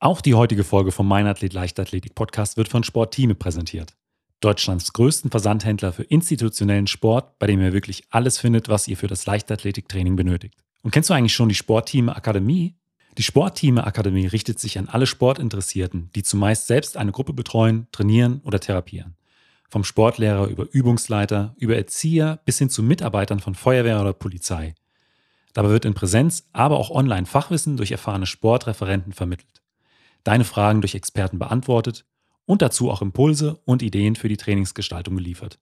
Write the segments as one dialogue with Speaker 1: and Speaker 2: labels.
Speaker 1: Auch die heutige Folge vom Meinathlet Leichtathletik Podcast wird von Sportteam präsentiert. Deutschlands größten Versandhändler für institutionellen Sport, bei dem ihr wirklich alles findet, was ihr für das Leichtathletiktraining benötigt. Und kennst du eigentlich schon die Sportteam Akademie? Die Sportteam Akademie richtet sich an alle Sportinteressierten, die zumeist selbst eine Gruppe betreuen, trainieren oder therapieren. Vom Sportlehrer über Übungsleiter, über Erzieher bis hin zu Mitarbeitern von Feuerwehr oder Polizei. Dabei wird in Präsenz, aber auch online Fachwissen durch erfahrene Sportreferenten vermittelt. Deine Fragen durch Experten beantwortet und dazu auch Impulse und Ideen für die Trainingsgestaltung geliefert.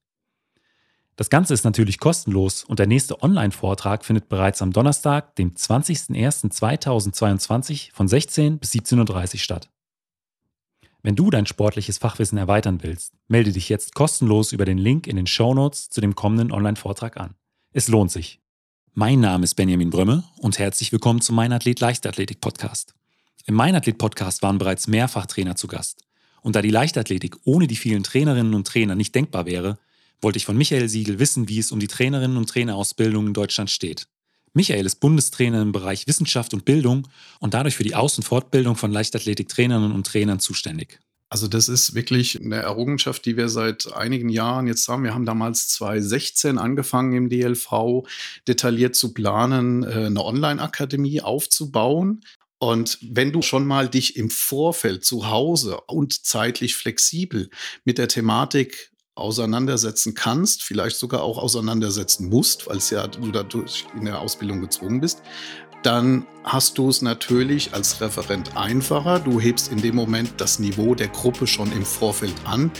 Speaker 1: Das Ganze ist natürlich kostenlos und der nächste Online-Vortrag findet bereits am Donnerstag, dem 20.01.2022 von 16 bis 17.30 Uhr statt. Wenn du dein sportliches Fachwissen erweitern willst, melde dich jetzt kostenlos über den Link in den Show Notes zu dem kommenden Online-Vortrag an. Es lohnt sich. Mein Name ist Benjamin Brömme und herzlich willkommen zum Mein Athlet Leichtathletik Podcast. Im Mein Athlet Podcast waren bereits mehrfach Trainer zu Gast. Und da die Leichtathletik ohne die vielen Trainerinnen und Trainer nicht denkbar wäre, wollte ich von Michael Siegel wissen, wie es um die Trainerinnen und Trainerausbildung in Deutschland steht. Michael ist Bundestrainer im Bereich Wissenschaft und Bildung und dadurch für die Aus- und Fortbildung von Leichtathletiktrainerinnen und Trainern zuständig.
Speaker 2: Also das ist wirklich eine Errungenschaft, die wir seit einigen Jahren jetzt haben. Wir haben damals 2016 angefangen im DLV detailliert zu planen, äh, eine Online-Akademie aufzubauen. Und wenn du schon mal dich im Vorfeld zu Hause und zeitlich flexibel mit der Thematik auseinandersetzen kannst, vielleicht sogar auch auseinandersetzen musst, weil es ja du dadurch in der Ausbildung gezwungen bist, dann hast du es natürlich als Referent einfacher. Du hebst in dem Moment das Niveau der Gruppe schon im Vorfeld an.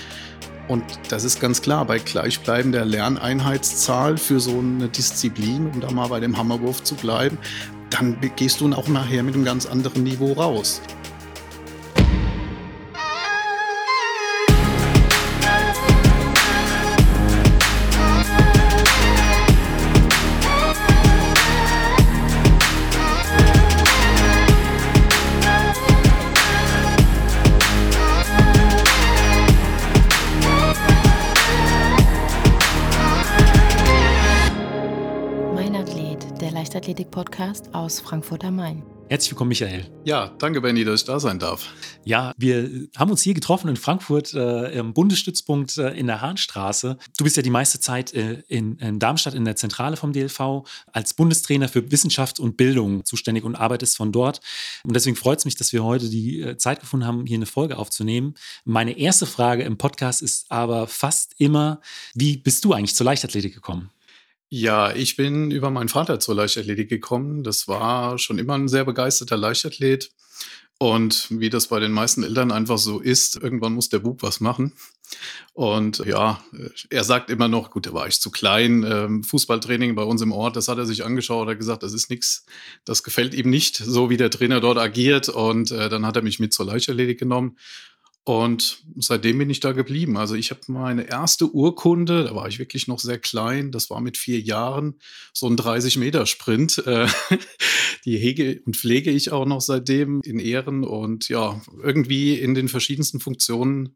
Speaker 2: Und das ist ganz klar, bei gleichbleibender Lerneinheitszahl für so eine Disziplin, um da mal bei dem Hammerwurf zu bleiben, dann gehst du auch nachher mit einem ganz anderen Niveau raus.
Speaker 3: Leichtathletik-Podcast aus Frankfurt am Main.
Speaker 1: Herzlich willkommen, Michael.
Speaker 2: Ja, danke, Benny, dass ich da sein darf.
Speaker 1: Ja, wir haben uns hier getroffen in Frankfurt äh, im Bundesstützpunkt äh, in der Hahnstraße. Du bist ja die meiste Zeit äh, in, in, Darmstadt in der Zentrale vom DLV als Bundestrainer für Wissenschaft und Bildung zuständig und arbeitest von dort. Und deswegen freut es mich, dass wir heute die äh, Zeit gefunden haben, hier eine Folge aufzunehmen. Meine erste Frage im Podcast ist aber fast immer, wie bist du eigentlich zur Leichtathletik gekommen?
Speaker 2: Ja, ich bin über meinen Vater zur Leichtathletik gekommen. Das war schon immer ein sehr begeisterter Leichtathlet. Und wie das bei den meisten Eltern einfach so ist, irgendwann muss der Bub was machen. Und ja, er sagt immer noch, gut, da war ich zu klein, ähm, Fußballtraining bei uns im Ort, das hat er sich angeschaut, hat gesagt, das ist nichts, das gefällt ihm nicht, so wie der Trainer dort agiert. Und äh, dann hat er mich mit zur Leichtathletik genommen. Und seitdem bin ich da geblieben. Also ich habe meine erste Urkunde, da war ich wirklich noch sehr klein, das war mit vier Jahren so ein 30-Meter-Sprint. Äh, die hege und pflege ich auch noch seitdem in Ehren und ja, irgendwie in den verschiedensten Funktionen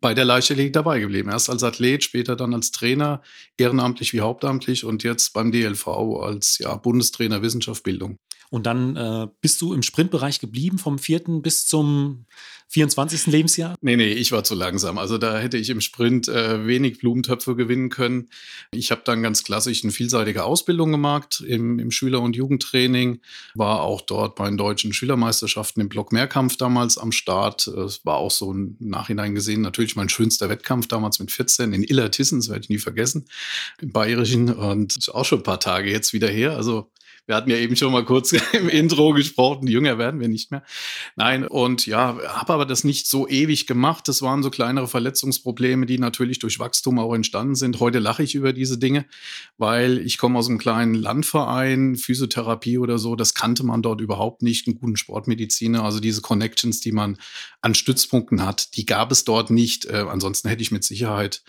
Speaker 2: bei der Leichtathletik dabei geblieben. Erst als Athlet, später dann als Trainer, ehrenamtlich wie hauptamtlich und jetzt beim DLV als ja, Bundestrainer Wissenschaft Bildung.
Speaker 1: Und dann äh, bist du im Sprintbereich geblieben vom vierten bis zum 24. Lebensjahr?
Speaker 2: Nee, nee, ich war zu langsam. Also da hätte ich im Sprint äh, wenig Blumentöpfe gewinnen können. Ich habe dann ganz klassisch eine vielseitige Ausbildung gemacht im, im Schüler- und Jugendtraining, war auch dort bei den deutschen Schülermeisterschaften im Block Mehrkampf damals am Start. Es war auch so im Nachhinein gesehen natürlich mein schönster Wettkampf damals mit 14 in Illertissen, das werde ich nie vergessen, im Bayerischen und auch schon ein paar Tage jetzt wieder her. Also wir hatten ja eben schon mal kurz im Intro gesprochen, jünger werden wir nicht mehr. Nein, und ja, habe aber das nicht so ewig gemacht. Das waren so kleinere Verletzungsprobleme, die natürlich durch Wachstum auch entstanden sind. Heute lache ich über diese Dinge, weil ich komme aus einem kleinen Landverein, Physiotherapie oder so, das kannte man dort überhaupt nicht, einen guten Sportmediziner. Also diese Connections, die man an Stützpunkten hat, die gab es dort nicht. Äh, ansonsten hätte ich mit Sicherheit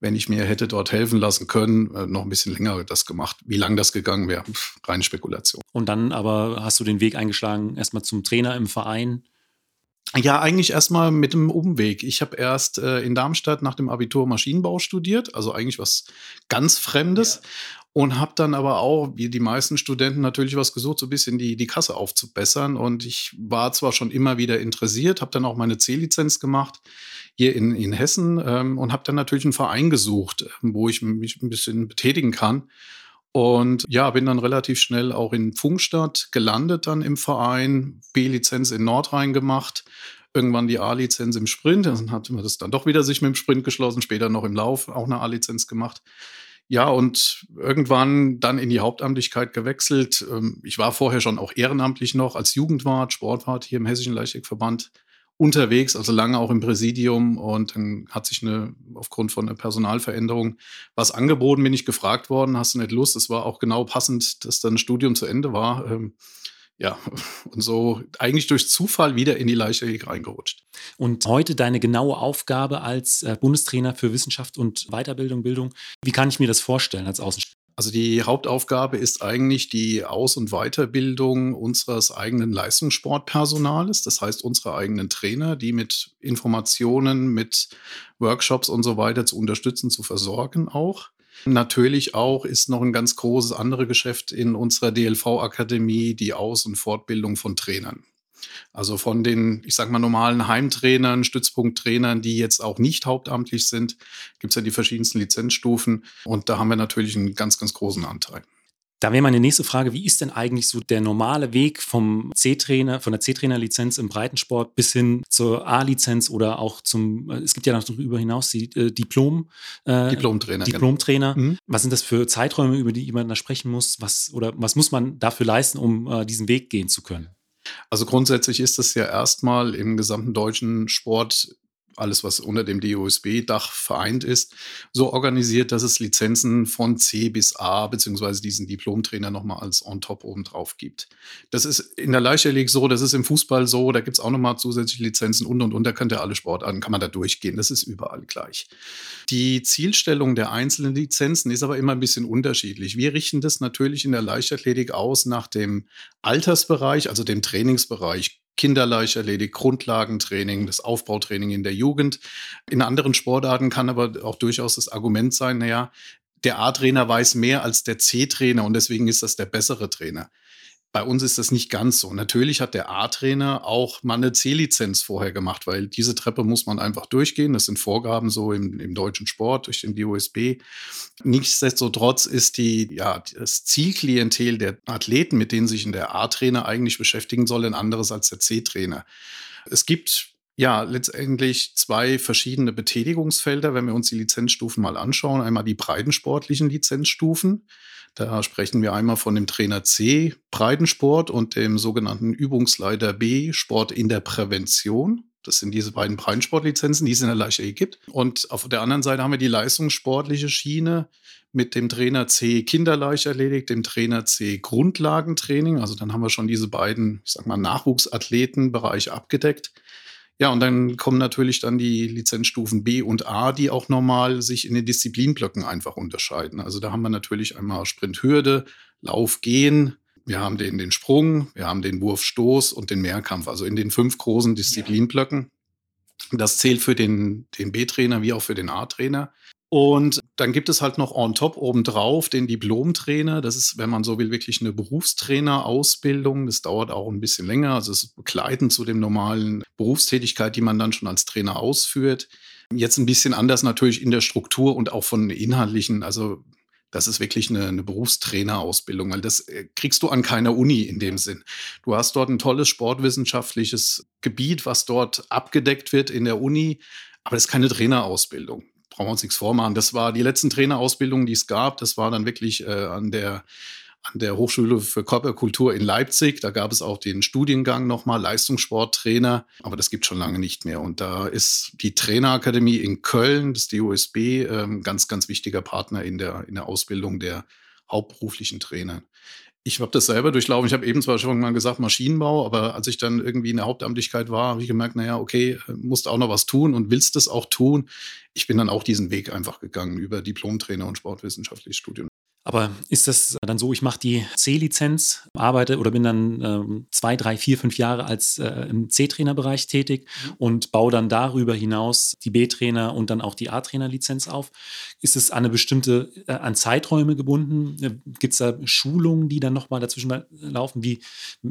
Speaker 2: wenn ich mir hätte dort helfen lassen können, äh, noch ein bisschen länger das gemacht. Wie lang das gegangen wäre, reine Spekulation.
Speaker 1: Und dann aber hast du den Weg eingeschlagen, erstmal zum Trainer im Verein.
Speaker 2: Ja, eigentlich erstmal mit dem Umweg. Ich habe erst äh, in Darmstadt nach dem Abitur Maschinenbau studiert, also eigentlich was ganz Fremdes. Ja. Und habe dann aber auch, wie die meisten Studenten, natürlich was gesucht, so ein bisschen die, die Kasse aufzubessern. Und ich war zwar schon immer wieder interessiert, habe dann auch meine C-Lizenz gemacht hier in, in Hessen ähm, und habe dann natürlich einen Verein gesucht, wo ich mich ein bisschen betätigen kann. Und ja, bin dann relativ schnell auch in Funkstadt gelandet dann im Verein, B-Lizenz in Nordrhein gemacht, irgendwann die A-Lizenz im Sprint, dann hat man das dann doch wieder sich mit dem Sprint geschlossen, später noch im Lauf auch eine A-Lizenz gemacht. Ja, und irgendwann dann in die Hauptamtlichkeit gewechselt. Ähm, ich war vorher schon auch ehrenamtlich noch als Jugendwart, Sportwart hier im Hessischen Leichtathletikverband unterwegs, also lange auch im Präsidium und dann hat sich eine, aufgrund von einer Personalveränderung was angeboten, bin ich gefragt worden, hast du nicht Lust? Es war auch genau passend, dass dann Studium zu Ende war. Ähm, ja, und so eigentlich durch Zufall wieder in die Leichtathletik reingerutscht.
Speaker 1: Und heute deine genaue Aufgabe als äh, Bundestrainer für Wissenschaft und Weiterbildung, Bildung, wie kann ich mir das vorstellen als Außenstehender?
Speaker 2: Also die Hauptaufgabe ist eigentlich die Aus- und Weiterbildung unseres eigenen Leistungssportpersonales, das heißt unsere eigenen Trainer, die mit Informationen, mit Workshops und so weiter zu unterstützen, zu versorgen auch. Natürlich auch ist noch ein ganz großes andere Geschäft in unserer DLV-Akademie die Aus- und Fortbildung von Trainern. Also von den, ich sag mal, normalen Heimtrainern, Stützpunkttrainern, die jetzt auch nicht hauptamtlich sind, gibt es ja die verschiedensten Lizenzstufen. Und da haben wir natürlich einen ganz, ganz großen Anteil.
Speaker 1: Da wäre meine nächste Frage, wie ist denn eigentlich so der normale Weg vom C-Trainer, von der C-Trainer-Lizenz im Breitensport bis hin zur A-Lizenz oder auch zum, äh, es gibt ja noch darüber hinaus die äh, Diplom,
Speaker 2: äh, Diplomtrainer.
Speaker 1: Genau. Diplomtrainer. Genau. Was sind das für Zeiträume, über die man da sprechen muss? Was, oder was muss man dafür leisten, um äh, diesen Weg gehen zu können?
Speaker 2: Also grundsätzlich ist es ja erstmal im gesamten deutschen Sport alles, was unter dem DOSB-Dach vereint ist, so organisiert, dass es Lizenzen von C bis A beziehungsweise diesen Diplomtrainer nochmal als on-top obendrauf gibt. Das ist in der Leichtathletik so, das ist im Fußball so, da gibt es auch nochmal zusätzliche Lizenzen und und und, da könnt ihr alle Sportarten, kann man da durchgehen, das ist überall gleich. Die Zielstellung der einzelnen Lizenzen ist aber immer ein bisschen unterschiedlich. Wir richten das natürlich in der Leichtathletik aus nach dem Altersbereich, also dem Trainingsbereich. Kinderleichtathletik, Grundlagentraining, das Aufbautraining in der Jugend. In anderen Sportarten kann aber auch durchaus das Argument sein, naja, der A-Trainer weiß mehr als der C-Trainer und deswegen ist das der bessere Trainer. Bei uns ist das nicht ganz so. Natürlich hat der A-Trainer auch mal eine C-Lizenz vorher gemacht, weil diese Treppe muss man einfach durchgehen. Das sind Vorgaben so im, im deutschen Sport durch den DOSB. Nichtsdestotrotz ist die, ja, das Zielklientel der Athleten, mit denen sich der A-Trainer eigentlich beschäftigen soll, ein anderes als der C-Trainer. Es gibt ja, letztendlich zwei verschiedene Betätigungsfelder, wenn wir uns die Lizenzstufen mal anschauen. Einmal die breitensportlichen Lizenzstufen. Da sprechen wir einmal von dem Trainer C, Breitensport, und dem sogenannten Übungsleiter B, Sport in der Prävention. Das sind diese beiden Breitensportlizenzen, die es in der Leichtathletik gibt. Und auf der anderen Seite haben wir die leistungssportliche Schiene mit dem Trainer C Kinderleichtathletik, dem Trainer C Grundlagentraining. Also dann haben wir schon diese beiden, ich sag mal, Nachwuchsathletenbereiche abgedeckt. Ja, und dann kommen natürlich dann die Lizenzstufen B und A, die auch normal sich in den Disziplinblöcken einfach unterscheiden. Also da haben wir natürlich einmal Sprinthürde, Lauf, Gehen, wir haben den, den Sprung, wir haben den Wurfstoß und den Mehrkampf, also in den fünf großen Disziplinblöcken. Das zählt für den, den B-Trainer wie auch für den A-Trainer. Und dann gibt es halt noch on top obendrauf den Diplomtrainer. Das ist, wenn man so will, wirklich eine Berufstrainerausbildung. Das dauert auch ein bisschen länger. Also es ist begleitend zu dem normalen Berufstätigkeit, die man dann schon als Trainer ausführt. Jetzt ein bisschen anders natürlich in der Struktur und auch von inhaltlichen, also das ist wirklich eine, eine Berufstrainerausbildung, weil das äh, kriegst du an keiner Uni in dem Sinn. Du hast dort ein tolles sportwissenschaftliches Gebiet, was dort abgedeckt wird in der Uni, aber das ist keine Trainerausbildung brauchen wir uns nichts vormachen. Das war die letzten Trainerausbildungen, die es gab. Das war dann wirklich äh, an der an der Hochschule für Körperkultur in Leipzig. Da gab es auch den Studiengang nochmal, Leistungssporttrainer, aber das gibt schon lange nicht mehr. Und da ist die Trainerakademie in Köln, das DOSB, ähm, ganz, ganz wichtiger Partner in der, in der Ausbildung der hauptberuflichen Trainer. Ich habe das selber durchlaufen. Ich habe eben zwar schon mal gesagt Maschinenbau, aber als ich dann irgendwie in der Hauptamtlichkeit war, habe ich gemerkt, naja, okay, musst auch noch was tun und willst das auch tun. Ich bin dann auch diesen Weg einfach gegangen über Diplomtrainer und sportwissenschaftliches Studium.
Speaker 1: Aber ist das dann so, ich mache die C-Lizenz, arbeite oder bin dann ähm, zwei, drei, vier, fünf Jahre als äh, im C-Trainerbereich tätig mhm. und baue dann darüber hinaus die B-Trainer und dann auch die A-Trainer-Lizenz auf? Ist es an eine bestimmte, äh, an Zeiträume gebunden? Äh, Gibt es da Schulungen, die dann nochmal dazwischen laufen? Wie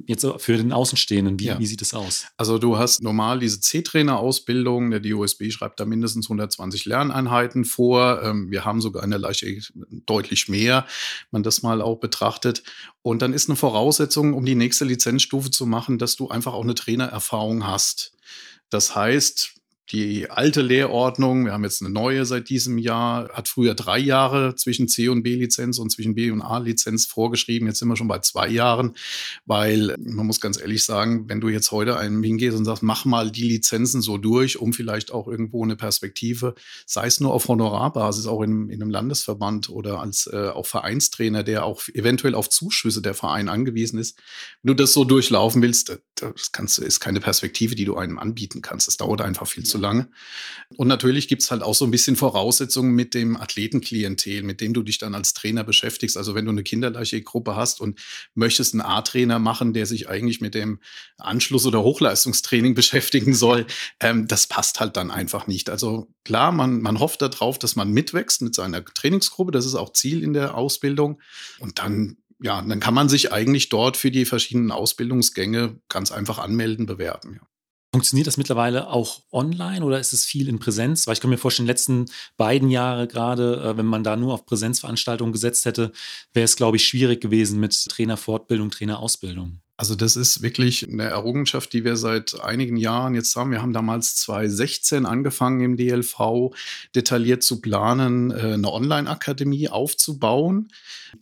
Speaker 1: jetzt für den Außenstehenden, wie, ja. wie sieht es aus?
Speaker 2: Also du hast normal diese C-Trainer-Ausbildung, der DOSB schreibt da mindestens 120 Lerneinheiten vor. Ähm, wir haben sogar eine Leiche deutlich mehr man das mal auch betrachtet. Und dann ist eine Voraussetzung, um die nächste Lizenzstufe zu machen, dass du einfach auch eine Trainererfahrung hast. Das heißt, die alte Lehrordnung, wir haben jetzt eine neue seit diesem Jahr, hat früher drei Jahre zwischen C- und B-Lizenz und zwischen B- und A-Lizenz vorgeschrieben. Jetzt sind wir schon bei zwei Jahren, weil man muss ganz ehrlich sagen, wenn du jetzt heute einem hingehst und sagst, mach mal die Lizenzen so durch, um vielleicht auch irgendwo eine Perspektive, sei es nur auf Honorarbasis, auch in, in einem Landesverband oder als äh, auch Vereinstrainer, der auch eventuell auf Zuschüsse der Verein angewiesen ist. Wenn du das so durchlaufen willst, das kannst, ist keine Perspektive, die du einem anbieten kannst. Das dauert einfach viel zu zu lange. Und natürlich gibt es halt auch so ein bisschen Voraussetzungen mit dem Athletenklientel, mit dem du dich dann als Trainer beschäftigst. Also wenn du eine kinderleiche Gruppe hast und möchtest einen A-Trainer machen, der sich eigentlich mit dem Anschluss- oder Hochleistungstraining beschäftigen soll, ähm, das passt halt dann einfach nicht. Also klar, man, man hofft darauf, dass man mitwächst mit seiner Trainingsgruppe. Das ist auch Ziel in der Ausbildung. Und dann ja, dann kann man sich eigentlich dort für die verschiedenen Ausbildungsgänge ganz einfach anmelden, bewerben. Ja.
Speaker 1: Funktioniert das mittlerweile auch online oder ist es viel in Präsenz? Weil ich kann mir vorstellen, die letzten beiden Jahre gerade, äh, wenn man da nur auf Präsenzveranstaltungen gesetzt hätte, wäre es, glaube ich, schwierig gewesen mit Trainerfortbildung, Trainerausbildung.
Speaker 2: Also das ist wirklich eine Errungenschaft, die wir seit einigen Jahren jetzt haben. Wir haben damals 2016 angefangen im DLV detailliert zu planen, äh, eine Online-Akademie aufzubauen.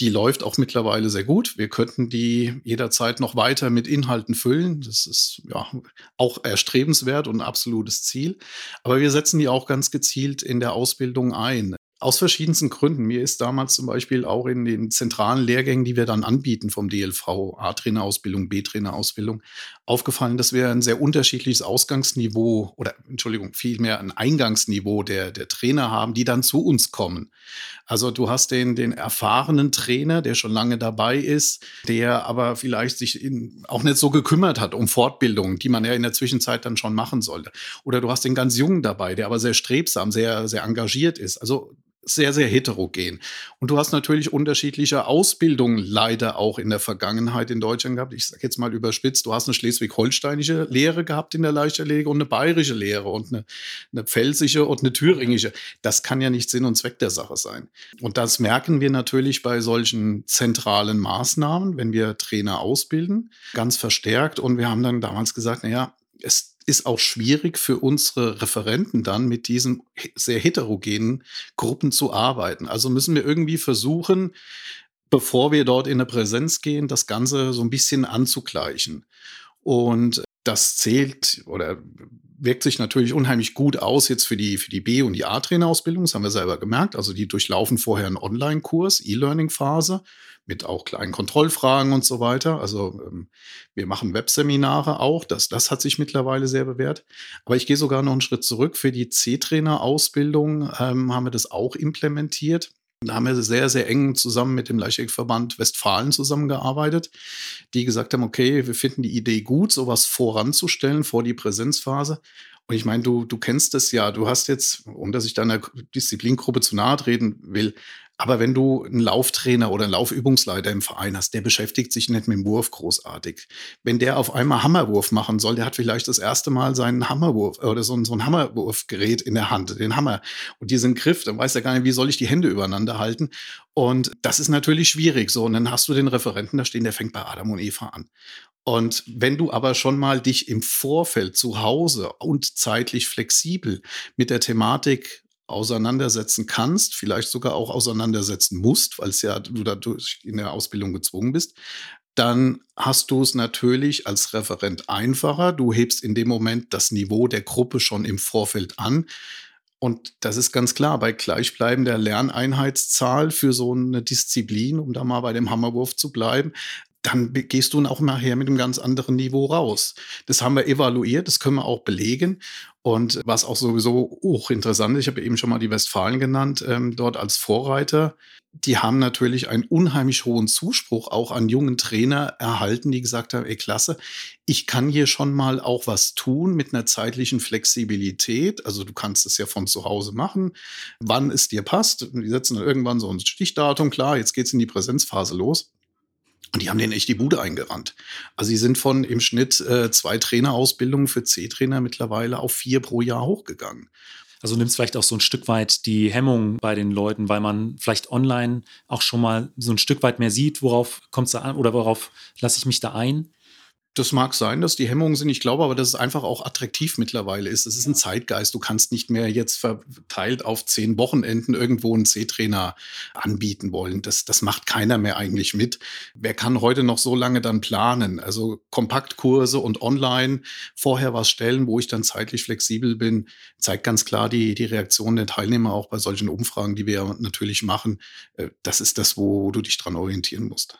Speaker 2: Die läuft auch mittlerweile sehr gut. Wir könnten die jederzeit noch weiter mit Inhalten füllen. Das ist ja auch erstrebenswert und ein absolutes Ziel. Aber wir setzen die auch ganz gezielt in der Ausbildung ein. Aus verschiedensten Gründen. Mir ist damals zum Beispiel auch in den zentralen Lehrgängen, die wir dann anbieten vom DLV, A-Trainerausbildung, B-Trainerausbildung, aufgefallen, dass wir ein sehr unterschiedliches Ausgangsniveau oder Entschuldigung, vielmehr ein Eingangsniveau der, der Trainer haben, die dann zu uns kommen. Also du hast den, den erfahrenen Trainer, der schon lange dabei ist, der aber vielleicht sich in, auch nicht so gekümmert hat um Fortbildungen, die man ja in der Zwischenzeit dann schon machen sollte. Oder du hast den ganz Jungen dabei, der aber sehr strebsam, sehr, sehr engagiert ist. Also sehr, sehr heterogen. Und du hast natürlich unterschiedliche Ausbildungen leider auch in der Vergangenheit in Deutschland gehabt. Ich sage jetzt mal überspitzt, du hast eine schleswig-holsteinische Lehre gehabt in der Leichtathletik und eine bayerische Lehre und eine, eine pfälzische und eine thüringische. Das kann ja nicht Sinn und Zweck der Sache sein. Und das merken wir natürlich bei solchen zentralen Maßnahmen, wenn wir Trainer ausbilden, ganz verstärkt. Und wir haben dann damals gesagt, naja, es ist auch schwierig für unsere Referenten dann mit diesen sehr heterogenen Gruppen zu arbeiten. Also müssen wir irgendwie versuchen, bevor wir dort in eine Präsenz gehen, das Ganze so ein bisschen anzugleichen. Und das zählt oder wirkt sich natürlich unheimlich gut aus jetzt für die, für die B- und die A-Trainerausbildung. Das haben wir selber gemerkt. Also die durchlaufen vorher einen Online-Kurs, E-Learning-Phase mit auch kleinen Kontrollfragen und so weiter. Also ähm, wir machen Webseminare auch. Das, das hat sich mittlerweile sehr bewährt. Aber ich gehe sogar noch einen Schritt zurück. Für die C-Trainer-Ausbildung ähm, haben wir das auch implementiert. Da haben wir sehr, sehr eng zusammen mit dem Leichtathletikverband Westfalen zusammengearbeitet, die gesagt haben, okay, wir finden die Idee gut, sowas voranzustellen vor die Präsenzphase. Und ich meine, du, du kennst es ja, du hast jetzt, um dass ich deiner Disziplingruppe zu nahe treten will, aber wenn du einen Lauftrainer oder einen Laufübungsleiter im Verein hast, der beschäftigt sich nicht mit dem Wurf großartig. Wenn der auf einmal Hammerwurf machen soll, der hat vielleicht das erste Mal seinen Hammerwurf oder so, so ein Hammerwurfgerät in der Hand, den Hammer und diesen Griff, dann weiß er gar nicht, wie soll ich die Hände übereinander halten. Und das ist natürlich schwierig so. Und dann hast du den Referenten da stehen, der fängt bei Adam und Eva an. Und wenn du aber schon mal dich im Vorfeld zu Hause und zeitlich flexibel mit der Thematik auseinandersetzen kannst, vielleicht sogar auch auseinandersetzen musst, weil es ja du dadurch in der Ausbildung gezwungen bist, dann hast du es natürlich als Referent einfacher. Du hebst in dem Moment das Niveau der Gruppe schon im Vorfeld an. Und das ist ganz klar, bei gleichbleibender Lerneinheitszahl für so eine Disziplin, um da mal bei dem Hammerwurf zu bleiben, dann gehst du auch nachher mit einem ganz anderen Niveau raus. Das haben wir evaluiert, das können wir auch belegen. Und was auch sowieso hochinteressant ist, ich habe eben schon mal die Westfalen genannt, ähm, dort als Vorreiter, die haben natürlich einen unheimlich hohen Zuspruch auch an jungen Trainer erhalten, die gesagt haben, ey klasse, ich kann hier schon mal auch was tun mit einer zeitlichen Flexibilität. Also du kannst es ja von zu Hause machen, wann es dir passt. Die setzen dann irgendwann so ein Stichdatum, klar, jetzt geht's in die Präsenzphase los. Und die haben denen echt die Bude eingerannt. Also sie sind von im Schnitt äh, zwei Trainerausbildungen für C-Trainer mittlerweile auf vier pro Jahr hochgegangen.
Speaker 1: Also nimmst vielleicht auch so ein Stück weit die Hemmung bei den Leuten, weil man vielleicht online auch schon mal so ein Stück weit mehr sieht, worauf kommt es da an oder worauf lasse ich mich da ein?
Speaker 2: Das mag sein, dass die Hemmungen sind. Ich glaube aber, dass es einfach auch attraktiv mittlerweile ist. Es ist ein Zeitgeist. Du kannst nicht mehr jetzt verteilt auf zehn Wochenenden irgendwo einen C-Trainer anbieten wollen. Das, das macht keiner mehr eigentlich mit. Wer kann heute noch so lange dann planen? Also Kompaktkurse und online vorher was stellen, wo ich dann zeitlich flexibel bin, zeigt ganz klar die, die Reaktion der Teilnehmer auch bei solchen Umfragen, die wir natürlich machen. Äh, das ist das, wo du dich dran orientieren musst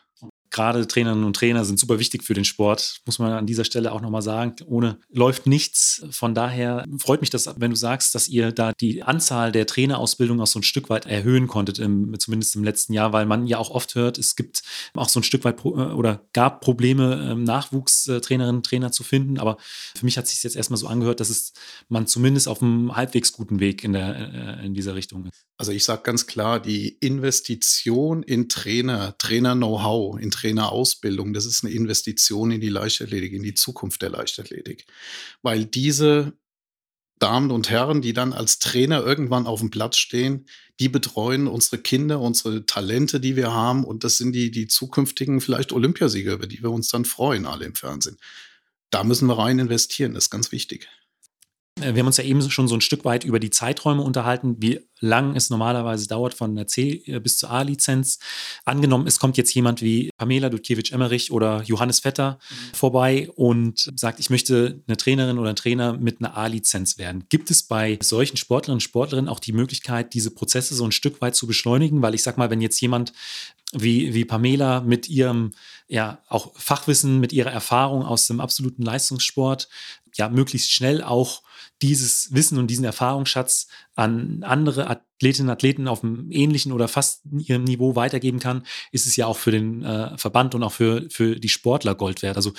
Speaker 1: gerade Trainerinnen und Trainer sind super wichtig für den Sport, muss man an dieser Stelle auch nochmal sagen. Ohne läuft nichts. Von daher freut mich das, wenn du sagst, dass ihr da die Anzahl der Trainerausbildungen auch so ein Stück weit erhöhen konntet, im, zumindest im letzten Jahr, weil man ja auch oft hört, es gibt auch so ein Stück weit oder gab Probleme, ähm, Nachwuchstrainerinnen und Trainer zu finden. Aber für mich hat sich jetzt erstmal so angehört, dass es man zumindest auf einem halbwegs guten Weg in, der, äh, in dieser Richtung ist.
Speaker 2: Also ich sage ganz klar, die Investition in Trainer, Trainer-Know-how, in Trainerausbildung, das ist eine Investition in die Leichtathletik, in die Zukunft der Leichtathletik. Weil diese Damen und Herren, die dann als Trainer irgendwann auf dem Platz stehen, die betreuen unsere Kinder, unsere Talente, die wir haben. Und das sind die, die zukünftigen vielleicht Olympiasieger, über die wir uns dann freuen, alle im Fernsehen. Da müssen wir rein investieren, das ist ganz wichtig.
Speaker 1: Äh, wir haben uns ja eben schon so ein Stück weit über die Zeiträume unterhalten, wie lang es normalerweise dauert von der C äh, bis zur A-Lizenz. Angenommen, es kommt jetzt jemand wie Pamela Dudkiewicz-Emmerich oder Johannes Vetter mhm. vorbei und sagt, ich möchte eine Trainerin oder ein Trainer mit einer A-Lizenz werden. Gibt es bei solchen Sportlerinnen und Sportlerinnen auch die Möglichkeit, diese Prozesse so ein Stück weit zu beschleunigen? Weil ich sag mal, wenn jetzt jemand wie, wie Pamela mit ihrem ja auch Fachwissen, mit ihrer Erfahrung aus dem absoluten Leistungssport ja möglichst schnell auch dieses Wissen und diesen Erfahrungsschatz an andere Athletinnen und Athleten auf einem ähnlichen oder fast ihrem Niveau weitergeben kann, ist es ja auch für den äh, Verband und auch für, für die Sportler Gold wert. Also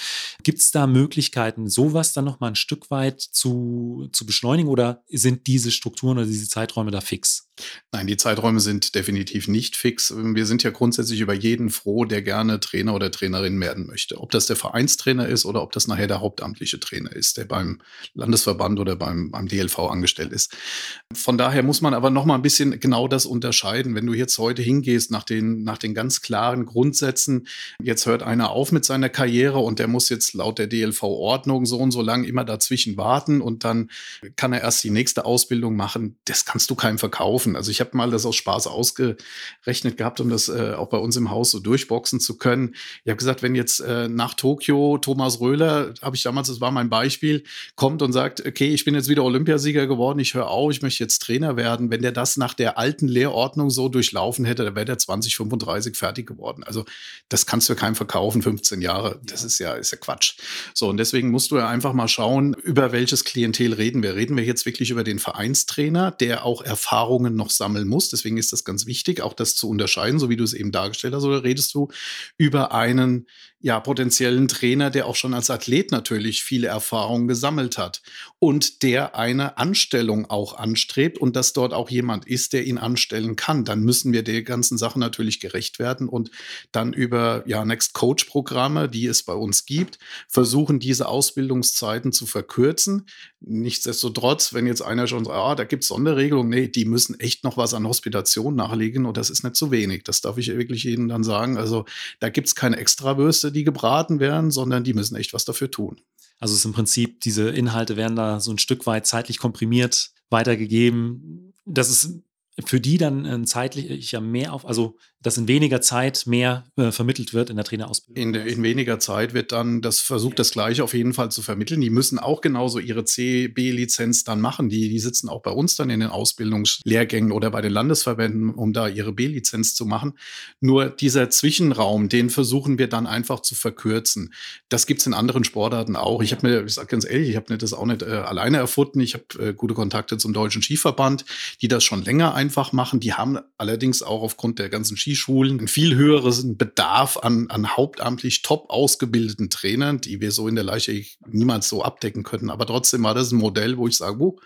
Speaker 1: gibt es da Möglichkeiten, sowas dann nochmal ein Stück weit zu, zu beschleunigen oder sind diese Strukturen oder diese Zeiträume da fix?
Speaker 2: Nein, die Zeiträume sind definitiv nicht fix. Wir sind ja grundsätzlich über jeden froh, der gerne Trainer oder Trainerin werden möchte. Ob das der Vereinstrainer ist oder ob das nachher der hauptamtliche Trainer ist, der beim Landesverband oder beim, beim DLV angestellt ist. Von daher muss man aber noch mal ein bisschen genau das unterscheiden. Wenn du jetzt heute hingehst nach den, nach den ganz klaren Grundsätzen, jetzt hört einer auf mit seiner Karriere und der muss jetzt laut der DLV-Ordnung so und so lang immer dazwischen warten und dann kann er erst die nächste Ausbildung machen. Das kannst du keinem verkaufen. Also ich habe mal das aus Spaß ausgerechnet gehabt, um das äh, auch bei uns im Haus so durchboxen zu können. Ich habe gesagt, wenn jetzt äh, nach Tokio Thomas Röhler, habe ich damals, das war mein Beispiel, kommt und sagt, okay, ich bin jetzt wieder Olympiasieger geworden, ich höre auf, ich möchte jetzt Trainer werden. Wenn der das nach der alten Lehrordnung so durchlaufen hätte, dann wäre der 2035 fertig geworden. Also das kannst du keinem verkaufen, 15 Jahre. Das ja. ist ja, ist ja Quatsch. So, und deswegen musst du ja einfach mal schauen, über welches Klientel reden wir. Reden wir jetzt wirklich über den Vereinstrainer, der auch Erfahrungen noch sammeln muss. Deswegen ist das ganz wichtig, auch das zu unterscheiden, so wie du es eben dargestellt hast. Oder redest du über einen ja, potenziellen Trainer, der auch schon als Athlet natürlich viele Erfahrungen gesammelt hat und der eine Anstellung auch anstrebt und dass dort auch jemand ist, der ihn anstellen kann, dann müssen wir der ganzen Sache natürlich gerecht werden und dann über ja, Next Coach Programme, die es bei uns gibt, versuchen, diese Ausbildungszeiten zu verkürzen. Nichtsdestotrotz, wenn jetzt einer schon sagt, ah, da gibt es Sonderregelungen, nee, die müssen echt noch was an Hospitation nachlegen und das ist nicht zu wenig. Das darf ich wirklich Ihnen dann sagen. Also da gibt es keine Extrawürste, die gebraten werden, sondern die müssen echt was dafür tun.
Speaker 1: Also es ist im Prinzip, diese Inhalte werden da so ein Stück weit zeitlich komprimiert weitergegeben. Das ist für die dann ein mehr auf, also dass in weniger Zeit mehr äh, vermittelt wird in der Trainerausbildung?
Speaker 2: In, in, weniger Zeit wird dann das versucht, das Gleiche auf jeden Fall zu vermitteln. Die müssen auch genauso ihre CB-Lizenz dann machen. Die, die sitzen auch bei uns dann in den Ausbildungslehrgängen oder bei den Landesverbänden, um da ihre B-Lizenz zu machen. Nur dieser Zwischenraum, den versuchen wir dann einfach zu verkürzen. Das gibt es in anderen Sportarten auch. Ich habe mir, ich sage ganz ehrlich, ich habe mir das auch nicht äh, alleine erfunden. Ich habe äh, gute Kontakte zum Deutschen Skiverband, die das schon länger einfach machen. Die haben allerdings auch aufgrund der ganzen Ski Skischulen einen viel höheren Bedarf an, an hauptamtlich top ausgebildeten Trainern, die wir so in der Leiche niemals so abdecken können. Aber trotzdem war das ein Modell, wo ich sage, oh,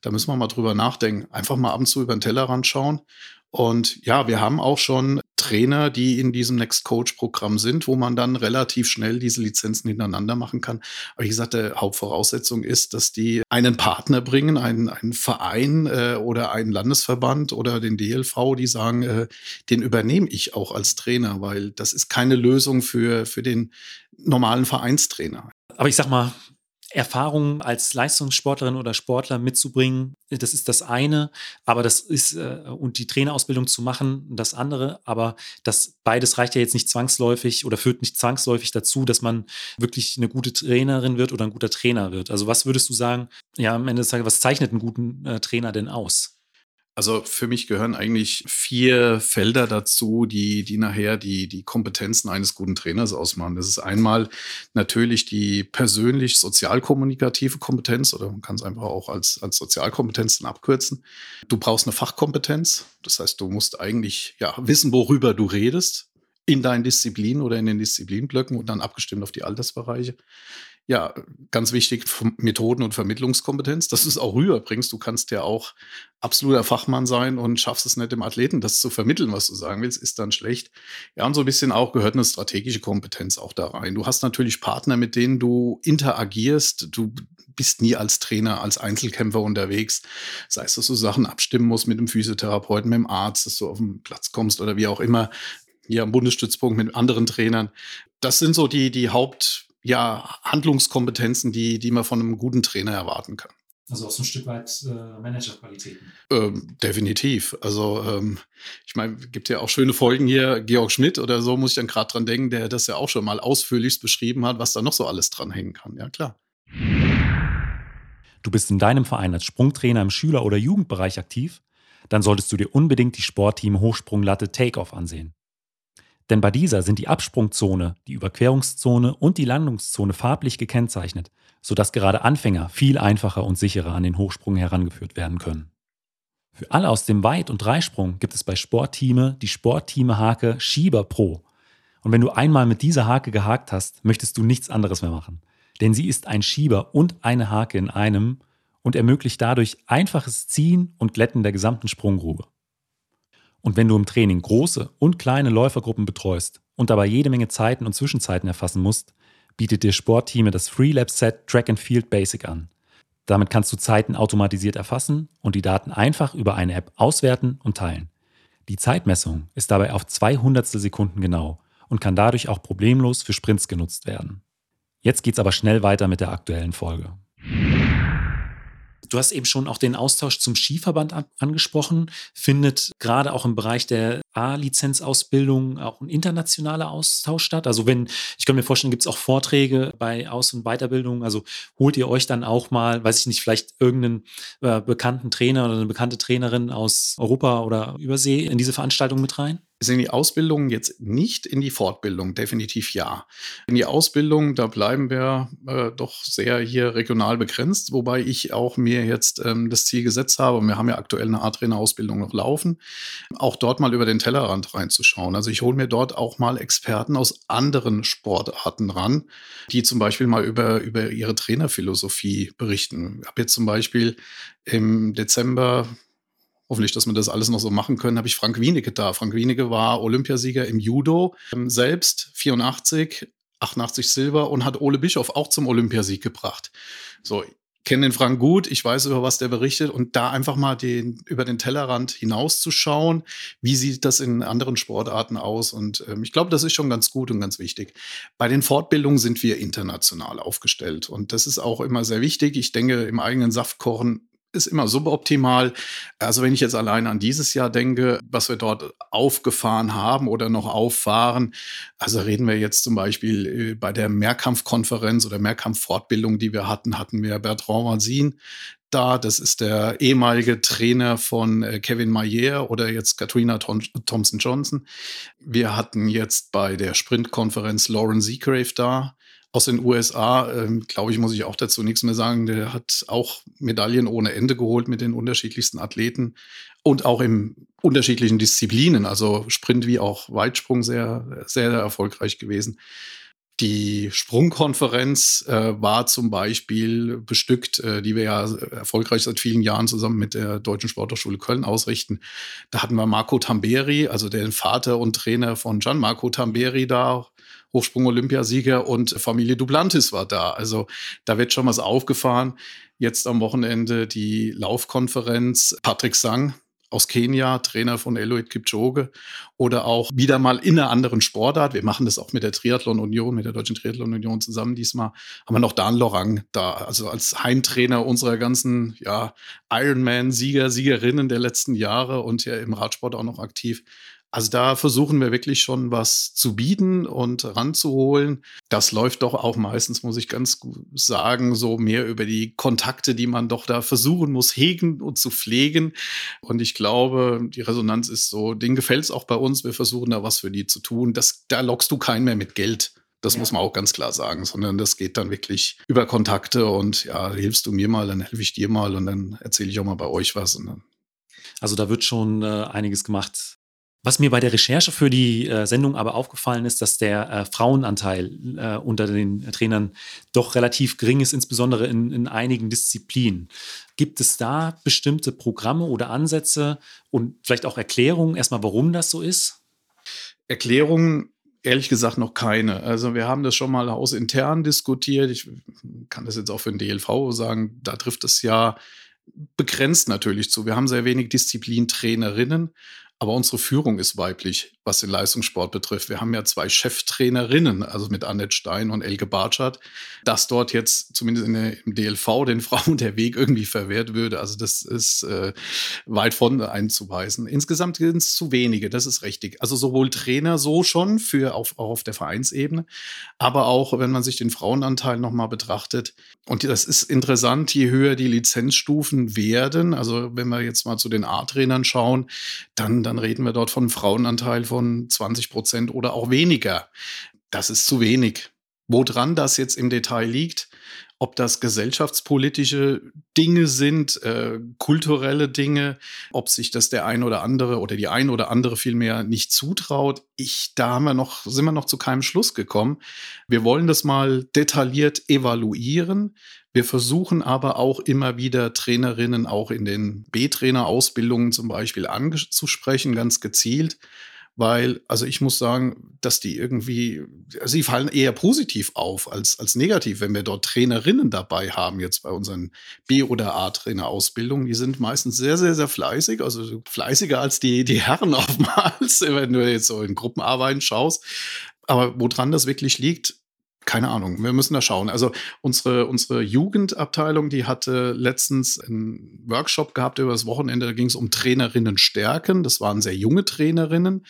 Speaker 2: da müssen wir mal drüber nachdenken. Einfach mal ab und zu über den Tellerrand schauen und ja, wir haben auch schon Trainer, die in diesem Next Coach Programm sind, wo man dann relativ schnell diese Lizenzen hintereinander machen kann. Aber wie gesagt, der Hauptvoraussetzung ist, dass die einen Partner bringen, einen, einen Verein äh, oder einen Landesverband oder den DLV, die sagen, äh, den übernehme ich auch als Trainer, weil das ist keine Lösung für, für den normalen Vereinstrainer.
Speaker 1: Aber ich sag mal, Erfahrungen als Leistungssportlerin oder Sportler mitzubringen, das ist das eine, aber das ist, äh, und die Trainerausbildung zu machen, das andere, aber das beides reicht ja jetzt nicht zwangsläufig oder führt nicht zwangsläufig dazu, dass man wirklich eine gute Trainerin wird oder ein guter Trainer wird. Also was würdest du sagen, ja, am Ende des Tages, was zeichnet einen guten äh, Trainer denn aus?
Speaker 2: Also für mich gehören eigentlich vier Felder dazu, die, die nachher die, die Kompetenzen eines guten Trainers ausmachen. Das ist einmal natürlich die persönlich sozialkommunikative Kompetenz oder man kann es einfach auch als, als Sozialkompetenzen abkürzen. Du brauchst eine Fachkompetenz. Das heißt, du musst eigentlich ja, wissen, worüber du redest in deinen Disziplinen oder in den Disziplinblöcken und dann abgestimmt auf die Altersbereiche ja, ganz wichtig, Methoden- und Vermittlungskompetenz, dass du es auch rüberbringst. Du kannst ja auch absoluter Fachmann sein und schaffst es nicht dem Athleten, das zu vermitteln, was du sagen willst, ist dann schlecht. Ja, und so ein bisschen auch gehört eine strategische Kompetenz auch da rein. Du hast natürlich Partner, mit denen du interagierst. Du bist nie als Trainer, als Einzelkämpfer unterwegs. Sei es, dass du Sachen abstimmen musst mit dem Physiotherapeuten, mit dem Arzt, dass du auf den Platz kommst oder wie auch immer. Hier am Bundesstützpunkt mit anderen Trainern. Das sind so die, die Haupt, ja, Handlungskompetenzen, die, die man von einem guten Trainer erwarten kann.
Speaker 1: Also auch so ein Stück weit äh, Managerqualitäten.
Speaker 2: Ähm, definitiv. Also ähm, ich meine, gibt ja auch schöne Folgen hier, Georg Schmidt oder so, muss ich dann gerade dran denken, der das ja auch schon mal ausführlichst beschrieben hat, was da noch so alles dranhängen kann. Ja, klar.
Speaker 1: Du bist in deinem Verein als Sprungtrainer im Schüler- oder Jugendbereich aktiv? Dann solltest du dir unbedingt die Sportteam Hochsprunglatte Takeoff ansehen. Denn bei dieser sind die Absprungzone, die Überquerungszone und die Landungszone farblich gekennzeichnet, sodass gerade Anfänger viel einfacher und sicherer an den Hochsprung herangeführt werden können. Für alle aus dem Weit- und Dreisprung gibt es bei Sportteame die Sportteame-Hake Schieber Pro. Und wenn du einmal mit dieser Hake gehakt hast, möchtest du nichts anderes mehr machen. Denn sie ist ein Schieber und eine Hake in einem und ermöglicht dadurch einfaches Ziehen und Glätten der gesamten Sprunggrube. Und wenn du im Training große und kleine Läufergruppen betreust und dabei jede Menge Zeiten und Zwischenzeiten erfassen musst, bietet dir Sportteame das Freelab Set Track and Field Basic an. Damit kannst du Zeiten automatisiert erfassen und die Daten einfach über eine App auswerten und teilen. Die Zeitmessung ist dabei auf 200 Sekunden genau und kann dadurch auch problemlos für Sprints genutzt werden. Jetzt geht's aber schnell weiter mit der aktuellen Folge. Du hast eben schon auch den Austausch zum Skiverband angesprochen. Findet gerade auch im Bereich der A-Lizenzausbildung auch ein internationaler Austausch statt? Also wenn, ich kann mir vorstellen, gibt es auch Vorträge bei Aus- und Weiterbildung. Also holt ihr euch dann auch mal, weiß ich nicht, vielleicht irgendeinen äh, bekannten Trainer oder eine bekannte Trainerin aus Europa oder Übersee in diese Veranstaltung mit rein?
Speaker 2: Sind die Ausbildungen jetzt nicht in die Fortbildung? Definitiv ja. In die Ausbildung, da bleiben wir äh, doch sehr hier regional begrenzt, wobei ich auch mir jetzt ähm, das Ziel gesetzt habe, und wir haben ja aktuell eine A-Trainer-Ausbildung noch laufen, auch dort mal über den Tellerrand reinzuschauen. Also ich hole mir dort auch mal Experten aus anderen Sportarten ran, die zum Beispiel mal über, über ihre Trainerphilosophie berichten. Ich habe jetzt zum Beispiel im Dezember hoffentlich, dass wir das alles noch so machen können, habe ich Frank Wienecke da. Frank Wienecke war Olympiasieger im Judo, ähm, selbst 84, 88 Silber und hat Ole Bischof auch zum Olympiasieg gebracht. So, kenne den Frank gut, ich weiß über was der berichtet und da einfach mal den, über den Tellerrand hinauszuschauen, wie sieht das in anderen Sportarten aus und ähm, ich glaube, das ist schon ganz gut und ganz wichtig. Bei den Fortbildungen sind wir international aufgestellt und das ist auch immer sehr wichtig. Ich denke, im eigenen Saft kochen ist immer suboptimal. Also wenn ich jetzt allein an dieses Jahr denke, was wir dort aufgefahren haben oder noch auffahren, also reden wir jetzt zum Beispiel äh, bei der Mehrkampfkonferenz oder Mehrkampffortbildung, die wir hatten, hatten wir Bertrand Mazin da. Das ist der ehemalige Trainer von äh, Kevin Mayer oder jetzt Katrina Thompson Johnson. Wir hatten jetzt bei der Sprintkonferenz Lauren Seagrave da aus den USA, ähm, glaube ich, muss ich auch dazu nichts mehr sagen. Der hat auch Medaillen ohne Ende geholt mit den unterschiedlichsten Athleten und auch in unterschiedlichen Disziplinen, also Sprint wie auch Weitsprung sehr, sehr erfolgreich gewesen. Die Sprungkonferenz äh, war zum Beispiel bestückt, äh, die wir ja erfolgreich seit vielen Jahren zusammen mit der Deutschen Sporthochschule Köln ausrichten. Da hatten wir Marco Tamberi, also den Vater und Trainer von Gian Marco Tamberi da, Hochsprung-Olympiasieger und Familie Duplantis war da. Also da wird schon was aufgefahren. Jetzt am Wochenende die Laufkonferenz. Patrick Sang, aus Kenia, Trainer von Eloid Kipchoge oder auch wieder mal in einer anderen Sportart. Wir machen das auch mit der Triathlon Union, mit der Deutschen Triathlon Union zusammen. Diesmal haben wir noch Dan Lorang da, also als Heimtrainer unserer ganzen ja, Ironman-Sieger, Siegerinnen der letzten Jahre und ja im Radsport auch noch aktiv. Also da versuchen wir wirklich schon was zu bieten und ranzuholen. Das läuft doch auch meistens, muss ich ganz gut sagen, so mehr über die Kontakte, die man doch da versuchen muss, hegen und zu pflegen. Und ich glaube, die Resonanz ist so, denen gefällt es auch bei uns. Wir versuchen da was für die zu tun. Das, da lockst du keinen mehr mit Geld. Das ja. muss man auch ganz klar sagen, sondern das geht dann wirklich über Kontakte und ja, hilfst du mir mal, dann helfe ich dir mal und dann erzähle ich auch mal bei euch was.
Speaker 1: also da wird schon äh, einiges gemacht was mir bei der Recherche für die äh, Sendung aber aufgefallen ist, dass der äh, Frauenanteil äh, unter den Trainern doch relativ gering ist, insbesondere in, in, einigen Disziplinen. Gibt es da bestimmte Programme oder Ansätze und vielleicht auch Erklärungen erstmal, warum das so ist?
Speaker 2: Erklärungen ehrlich gesagt noch keine. Also wir haben das schon mal hausintern diskutiert. Ich kann das jetzt auch für den DLV sagen. Da trifft es ja begrenzt natürlich zu. Wir haben sehr wenig Disziplintrainerinnen. Aber unsere Führung ist weiblich, was den Leistungssport betrifft. Wir haben ja zwei Cheftrainerinnen, also mit Annette Stein und Elke Bartschat, dass dort jetzt zumindest der, im DLV den Frauen der Weg irgendwie verwehrt würde. Also das ist äh, weit von einzuweisen. Insgesamt sind es zu wenige, das ist richtig. Also sowohl Trainer so schon für auf, auch auf der Vereinsebene, aber auch, wenn man sich den Frauenanteil nochmal betrachtet. Und das ist interessant, je höher die Lizenzstufen werden, also wenn wir jetzt mal zu den A-Trainern schauen, dann, dann dann reden wir dort von einem Frauenanteil von 20 Prozent oder auch weniger. Das ist zu wenig. Woran das jetzt im Detail liegt, ob das gesellschaftspolitische Dinge sind, äh, kulturelle Dinge, ob sich das der ein oder andere oder die ein oder andere vielmehr nicht zutraut. Ich, da haben wir noch, sind wir noch zu keinem Schluss gekommen. Wir wollen das mal detailliert evaluieren. Wir versuchen aber auch immer wieder Trainerinnen auch in den B-Trainer-Ausbildungen zum Beispiel anzusprechen, ganz gezielt weil, also ich muss sagen, dass die irgendwie, sie fallen eher positiv auf als, als negativ, wenn wir dort Trainerinnen dabei haben, jetzt bei unseren B- oder A-Trainer-Ausbildungen. Die sind meistens sehr, sehr, sehr fleißig, also fleißiger als die, die Herren oftmals, wenn du jetzt so in Gruppenarbeiten schaust. Aber woran das wirklich liegt, keine Ahnung, wir müssen da schauen. Also unsere, unsere Jugendabteilung, die hatte letztens einen Workshop gehabt über das Wochenende, da ging es um Trainerinnen stärken. Das waren sehr junge Trainerinnen.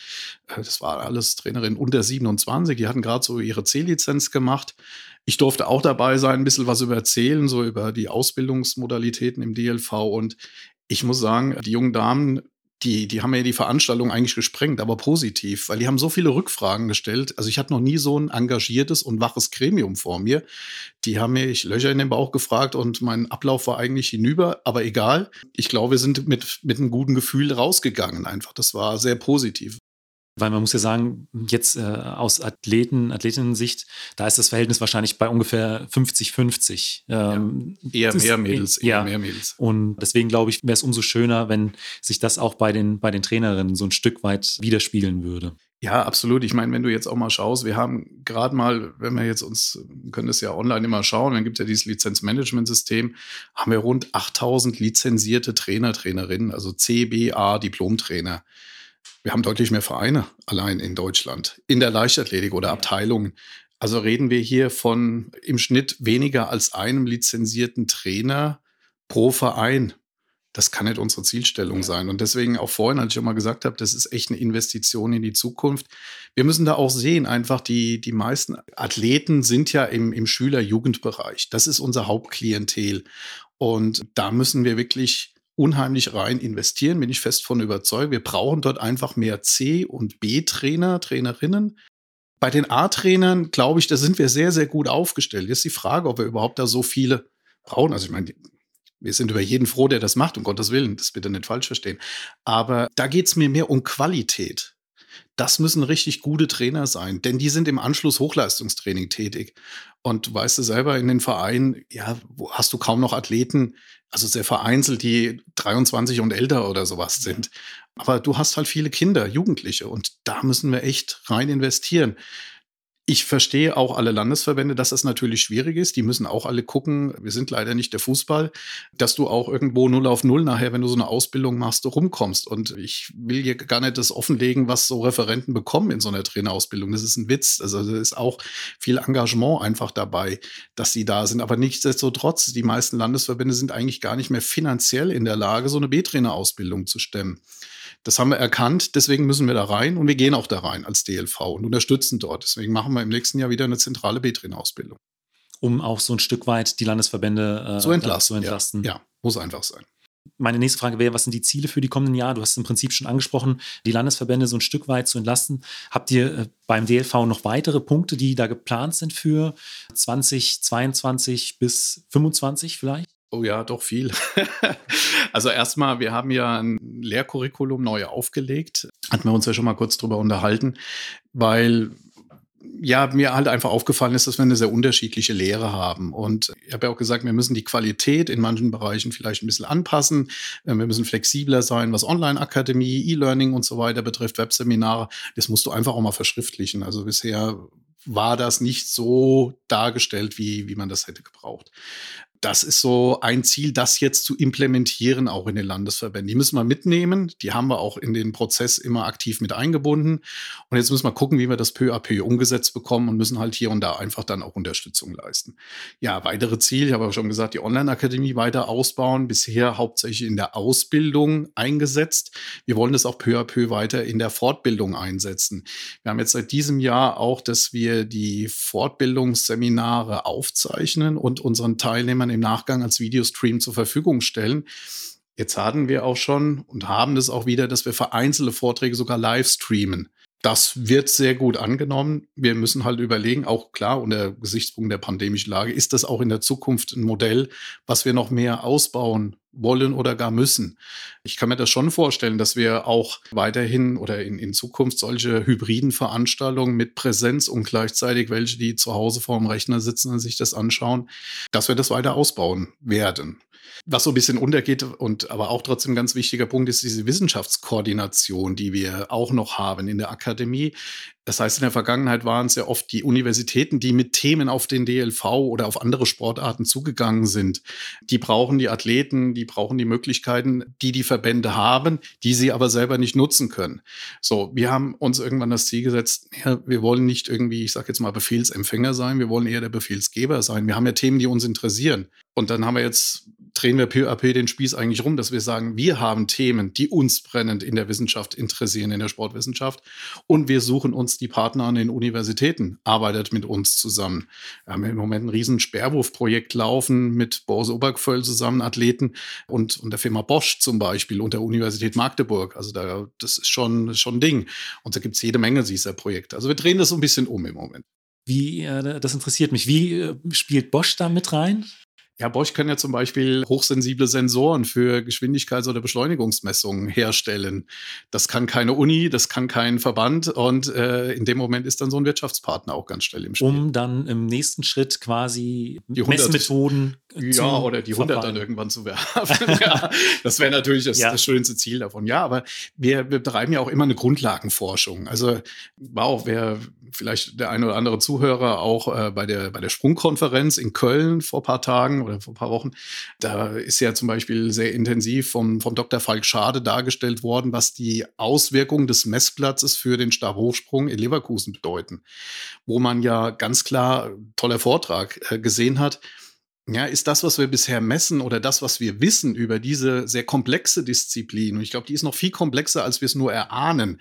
Speaker 2: Äh, das waren alles Trainerinnen unter 27, die hatten gerade so ihre C-Lizenz gemacht. Ich durfte auch dabei sein, ein bisschen was über erzählen, so über die Ausbildungsmodalitäten im DLV. Und ich muss sagen, die jungen Damen die, die haben ja die Veranstaltung eigentlich gesprengt, aber positiv, weil die haben so viele Rückfragen gestellt. Also ich hatte noch nie so ein engagiertes und waches Gremium vor mir. Die haben mich Löcher in den Bauch gefragt und mein Ablauf war eigentlich hinüber, aber egal. Ich glaube, wir sind mit, mit einem guten Gefühl rausgegangen einfach. Das war sehr positiv.
Speaker 1: Weil man muss ja sagen, jetzt äh, aus Athleten, Athletinnen-Sicht, da ist das Verhältnis wahrscheinlich bei ungefähr 50-50.
Speaker 2: Ähm, ja, eher mehr Mädels, eher ja. mehr Mädels.
Speaker 1: Und deswegen glaube ich, wäre es umso schöner, wenn sich das auch bei den, bei den Trainerinnen so ein Stück weit widerspiegeln würde.
Speaker 2: Ja, absolut. Ich meine, wenn du jetzt auch mal schaust, wir haben gerade mal, wenn wir jetzt uns, können das ja online immer schauen, dann gibt es ja dieses Lizenzmanagementsystem, haben wir rund 8000 lizenzierte Trainer, Trainerinnen, also CBA, Diplomtrainer. Wir haben deutlich mehr Vereine allein in Deutschland, in der Leichtathletik oder Abteilungen. Also reden wir hier von im Schnitt weniger als einem lizenzierten Trainer pro Verein. Das kann nicht unsere Zielstellung ja. sein. Und deswegen auch vorhin, als ich schon mal gesagt habe, das ist echt eine Investition in die Zukunft. Wir müssen da auch sehen, einfach die, die meisten Athleten sind ja im, im Schüler-Jugendbereich. Das ist unser Hauptklientel. Und da müssen wir wirklich unheimlich rein investieren, bin ich fest von überzeugt. Wir brauchen dort einfach mehr C- und B-Trainer, Trainerinnen. Bei den A-Trainern, glaube ich, da sind wir sehr, sehr gut aufgestellt. Jetzt die Frage, ob wir überhaupt da so viele brauchen. Also ich meine, wir sind über jeden froh, der das macht, um Gottes Willen, das bitte nicht falsch verstehen. Aber da geht es mir mehr um Qualität. Das müssen richtig gute Trainer sein, denn die sind im Anschluss Hochleistungstraining tätig. Und weißt du selber, in den Vereinen, ja, hast du kaum noch Athleten, also sehr vereinzelt, die 23 und älter oder sowas sind. Aber du hast halt viele Kinder, Jugendliche und da müssen wir echt rein investieren. Ich verstehe auch alle Landesverbände, dass das natürlich schwierig ist. Die müssen auch alle gucken, wir sind leider nicht der Fußball, dass du auch irgendwo null auf null nachher, wenn du so eine Ausbildung machst, rumkommst. Und ich will hier gar nicht das offenlegen, was so Referenten bekommen in so einer Trainerausbildung. Das ist ein Witz. Also da ist auch viel Engagement einfach dabei, dass sie da sind. Aber nichtsdestotrotz, die meisten Landesverbände sind eigentlich gar nicht mehr finanziell in der Lage, so eine B-Trainer-Ausbildung zu stemmen. Das haben wir erkannt, deswegen müssen wir da rein und wir gehen auch da rein als DLV und unterstützen dort. Deswegen machen wir im nächsten Jahr wieder eine zentrale B-Trainer-Ausbildung.
Speaker 1: Um auch so ein Stück weit die Landesverbände
Speaker 2: äh, zu entlasten.
Speaker 1: Zu entlasten.
Speaker 2: Ja, ja, muss einfach sein.
Speaker 1: Meine nächste Frage wäre, was sind die Ziele für die kommenden Jahre? Du hast es im Prinzip schon angesprochen, die Landesverbände so ein Stück weit zu entlasten. Habt ihr äh, beim DLV noch weitere Punkte, die da geplant sind für 2022 bis 2025 vielleicht?
Speaker 2: Oh ja, doch viel. also erstmal, wir haben ja ein Lehrcurriculum neu aufgelegt. Hatten wir uns ja schon mal kurz drüber unterhalten, weil ja, mir halt einfach aufgefallen ist, dass wir eine sehr unterschiedliche Lehre haben. Und ich habe ja auch gesagt, wir müssen die Qualität in manchen Bereichen vielleicht ein bisschen anpassen. Äh, wir müssen flexibler sein, was Online-Akademie, E-Learning und so weiter betrifft, Webseminare. Das musst du einfach auch mal verschriftlichen. Also bisher war das nicht so dargestellt, wie, wie man das hätte gebraucht das ist so ein Ziel, das jetzt zu implementieren, auch in den Landesverbänden. Die müssen wir mitnehmen. Die haben wir auch in den Prozess immer aktiv mit eingebunden. Und jetzt müssen wir gucken, wie wir das peu à peu umgesetzt bekommen und müssen halt hier und da einfach dann auch Unterstützung leisten. Ja, weitere Ziele, ich habe auch schon gesagt, die Online-Akademie weiter ausbauen. Bisher hauptsächlich in der Ausbildung eingesetzt. Wir wollen das auch peu à peu weiter in der Fortbildung einsetzen. Wir haben jetzt seit diesem Jahr auch, dass wir die Fortbildungsseminare aufzeichnen und unseren Teilnehmern im Nachgang als Videostream zur Verfügung stellen. Jetzt hatten wir auch schon und haben das auch wieder, dass wir vereinzelte Vorträge sogar live streamen. Das wird sehr gut angenommen. Wir müssen halt überlegen, auch klar unter Gesichtspunkt der pandemischen Lage, ist das auch in der Zukunft ein Modell, was wir noch mehr ausbauen wollen oder gar müssen. Ich kann mir das schon vorstellen, dass wir auch weiterhin oder in, in Zukunft solche hybriden Veranstaltungen mit Präsenz und gleichzeitig welche, die zu Hause vor dem Rechner sitzen und sich das anschauen, dass wir das weiter ausbauen werden. Was so ein bisschen untergeht und aber auch trotzdem ein ganz wichtiger Punkt ist diese Wissenschaftskoordination, die wir auch noch haben in der Akademie. Das heißt, in der Vergangenheit waren es ja oft die Universitäten, die mit Themen auf den DLV oder auf andere Sportarten zugegangen sind. Die brauchen die Athleten, die brauchen die Möglichkeiten, die die Verbände haben, die sie aber selber nicht nutzen können. So, wir haben uns irgendwann das Ziel gesetzt, ja, wir wollen nicht irgendwie, ich sage jetzt mal, Befehlsempfänger sein, wir wollen eher der Befehlsgeber sein. Wir haben ja Themen, die uns interessieren. Und dann haben wir jetzt drehen wir peu den Spieß eigentlich rum, dass wir sagen, wir haben Themen, die uns brennend in der Wissenschaft interessieren, in der Sportwissenschaft. Und wir suchen uns die Partner an den Universitäten, arbeitet mit uns zusammen. Wir haben im Moment ein riesen Sperrwurfprojekt laufen mit Boris Obergföll zusammen, Athleten und, und der Firma Bosch zum Beispiel und der Universität Magdeburg. Also da, das ist schon, schon ein Ding. Und da gibt es jede Menge dieser Projekte. Also wir drehen das so ein bisschen um im Moment.
Speaker 1: Wie, äh, das interessiert mich. Wie äh, spielt Bosch da mit rein?
Speaker 2: Ja, Bosch kann ja zum Beispiel hochsensible Sensoren für Geschwindigkeits- oder Beschleunigungsmessungen herstellen. Das kann keine Uni, das kann kein Verband und äh, in dem Moment ist dann so ein Wirtschaftspartner auch ganz schnell im Spiel.
Speaker 1: Um dann im nächsten Schritt quasi
Speaker 2: die 100, Messmethoden ja, oder die 100 verfallen. dann irgendwann zu werfen. ja, das wäre natürlich das, ja. das, schönste Ziel davon. Ja, aber wir, wir betreiben ja auch immer eine Grundlagenforschung. Also war auch, wer vielleicht der eine oder andere Zuhörer auch äh, bei, der, bei der Sprungkonferenz in Köln vor ein paar Tagen oder vor ein paar Wochen, da ist ja zum Beispiel sehr intensiv vom, vom Dr. Falk Schade dargestellt worden, was die Auswirkungen des Messplatzes für den Stabhochsprung in Leverkusen bedeuten. Wo man ja ganz klar, toller Vortrag, äh, gesehen hat, ja, ist das, was wir bisher messen oder das, was wir wissen über diese sehr komplexe Disziplin, und ich glaube, die ist noch viel komplexer, als wir es nur erahnen,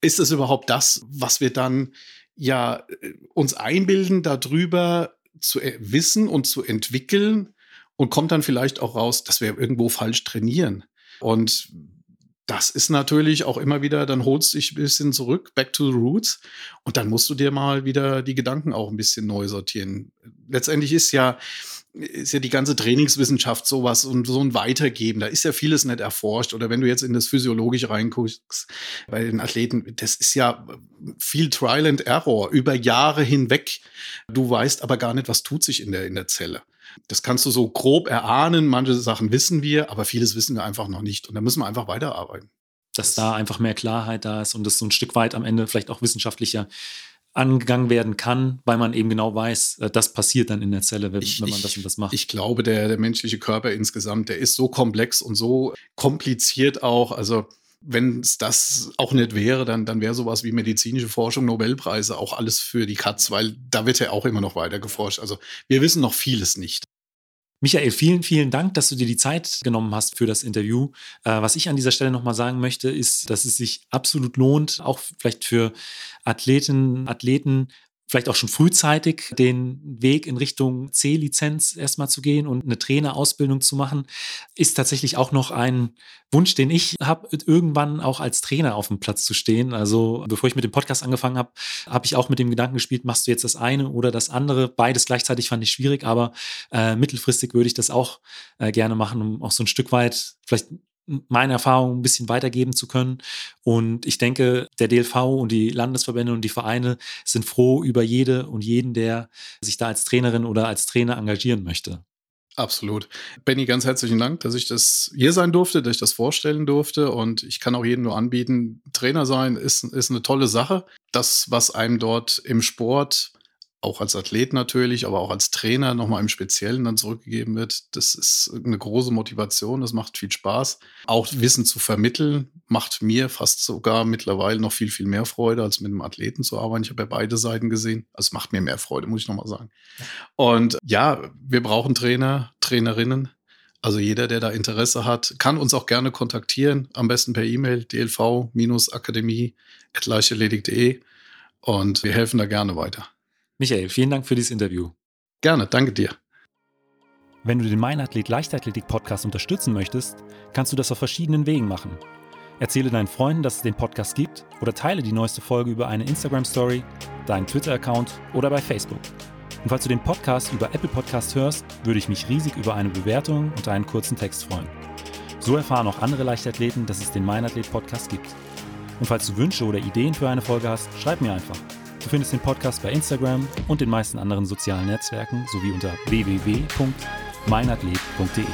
Speaker 2: ist es überhaupt das, was wir dann ja äh, uns einbilden, darüber zu wissen und zu entwickeln und kommt dann vielleicht auch raus, dass wir irgendwo falsch trainieren. Und das ist natürlich auch immer wieder, dann holst du dich ein bisschen zurück, back to the roots. Und dann musst du dir mal wieder die Gedanken auch ein bisschen neu sortieren. Letztendlich ist ja, ist ja die ganze Trainingswissenschaft sowas und so ein Weitergeben. Da ist ja vieles nicht erforscht. Oder wenn du jetzt in das Physiologische reinguckst, bei den Athleten, das ist ja viel Trial and Error über Jahre hinweg. Du weißt aber gar nicht, was tut sich in der, in der Zelle. Das kannst du so grob erahnen. Manche Sachen wissen wir, aber vieles wissen wir einfach noch nicht. Und da müssen wir einfach weiterarbeiten.
Speaker 1: Dass da einfach mehr Klarheit da ist und das so ein Stück weit am Ende vielleicht auch wissenschaftlicher angegangen werden kann, weil man eben genau weiß, äh, das passiert dann in der Zelle, wenn,
Speaker 2: ich,
Speaker 1: wenn man das und das macht.
Speaker 2: Ich glaube, der, der menschliche Körper insgesamt, der ist so komplex und so kompliziert auch. Also wenn es das auch nicht wäre, dann, dann wäre sowas wie medizinische Forschung, Nobelpreise auch alles für die Katz, weil da wird ja auch immer noch weiter geforscht. Also wir wissen noch vieles nicht.
Speaker 1: Michael, vielen, vielen Dank, dass du dir die Zeit genommen hast für das Interview. Äh, was ich an dieser Stelle nochmal sagen möchte, ist, dass es sich absolut lohnt, auch vielleicht für Athletinnen, Athleten vielleicht auch schon frühzeitig den Weg in Richtung C-Lizenz erstmal zu gehen und eine Trainerausbildung zu machen, ist tatsächlich auch noch ein Wunsch, den ich habe, irgendwann auch als Trainer auf dem Platz zu stehen. Also bevor ich mit dem Podcast angefangen habe, habe ich auch mit dem Gedanken gespielt, machst du jetzt das eine oder das andere? Beides gleichzeitig fand ich schwierig, aber äh, mittelfristig würde ich das auch äh, gerne machen, um auch so ein Stück weit vielleicht meine Erfahrungen ein bisschen weitergeben zu können. Und ich denke, der DLV und die Landesverbände und die Vereine sind froh über jede und jeden, der sich da als Trainerin oder als Trainer engagieren möchte.
Speaker 2: Absolut. Benny, ganz herzlichen Dank, dass ich das hier sein durfte, dass ich das vorstellen durfte. Und ich kann auch jedem nur anbieten, Trainer sein ist, ist eine tolle Sache. Das, was einem dort im Sport auch als Athlet natürlich, aber auch als Trainer nochmal im Speziellen dann zurückgegeben wird. Das ist eine große Motivation, das macht viel Spaß. Auch Wissen zu vermitteln macht mir fast sogar mittlerweile noch viel, viel mehr Freude, als mit einem Athleten zu arbeiten. Ich habe ja beide Seiten gesehen. Also es macht mir mehr Freude, muss ich nochmal sagen. Und ja, wir brauchen Trainer, Trainerinnen. Also jeder, der da Interesse hat, kann uns auch gerne kontaktieren. Am besten per E-Mail dlv-akademie.leichterledig.de und wir helfen da gerne weiter.
Speaker 1: Michael, vielen Dank für dieses Interview.
Speaker 2: Gerne, danke dir.
Speaker 1: Wenn du den Meinathlet Leichtathletik Podcast unterstützen möchtest, kannst du das auf verschiedenen Wegen machen. Erzähle deinen Freunden, dass es den Podcast gibt oder teile die neueste Folge über eine Instagram Story, deinen Twitter-Account oder bei Facebook. Und falls du den Podcast über Apple Podcast hörst, würde ich mich riesig über eine Bewertung und einen kurzen Text freuen. So erfahren auch andere Leichtathleten, dass es den Meinathlet Podcast gibt. Und falls du Wünsche oder Ideen für eine Folge hast, schreib mir einfach. Du findest den Podcast bei Instagram und den meisten anderen sozialen Netzwerken sowie unter www.meinathlet.de.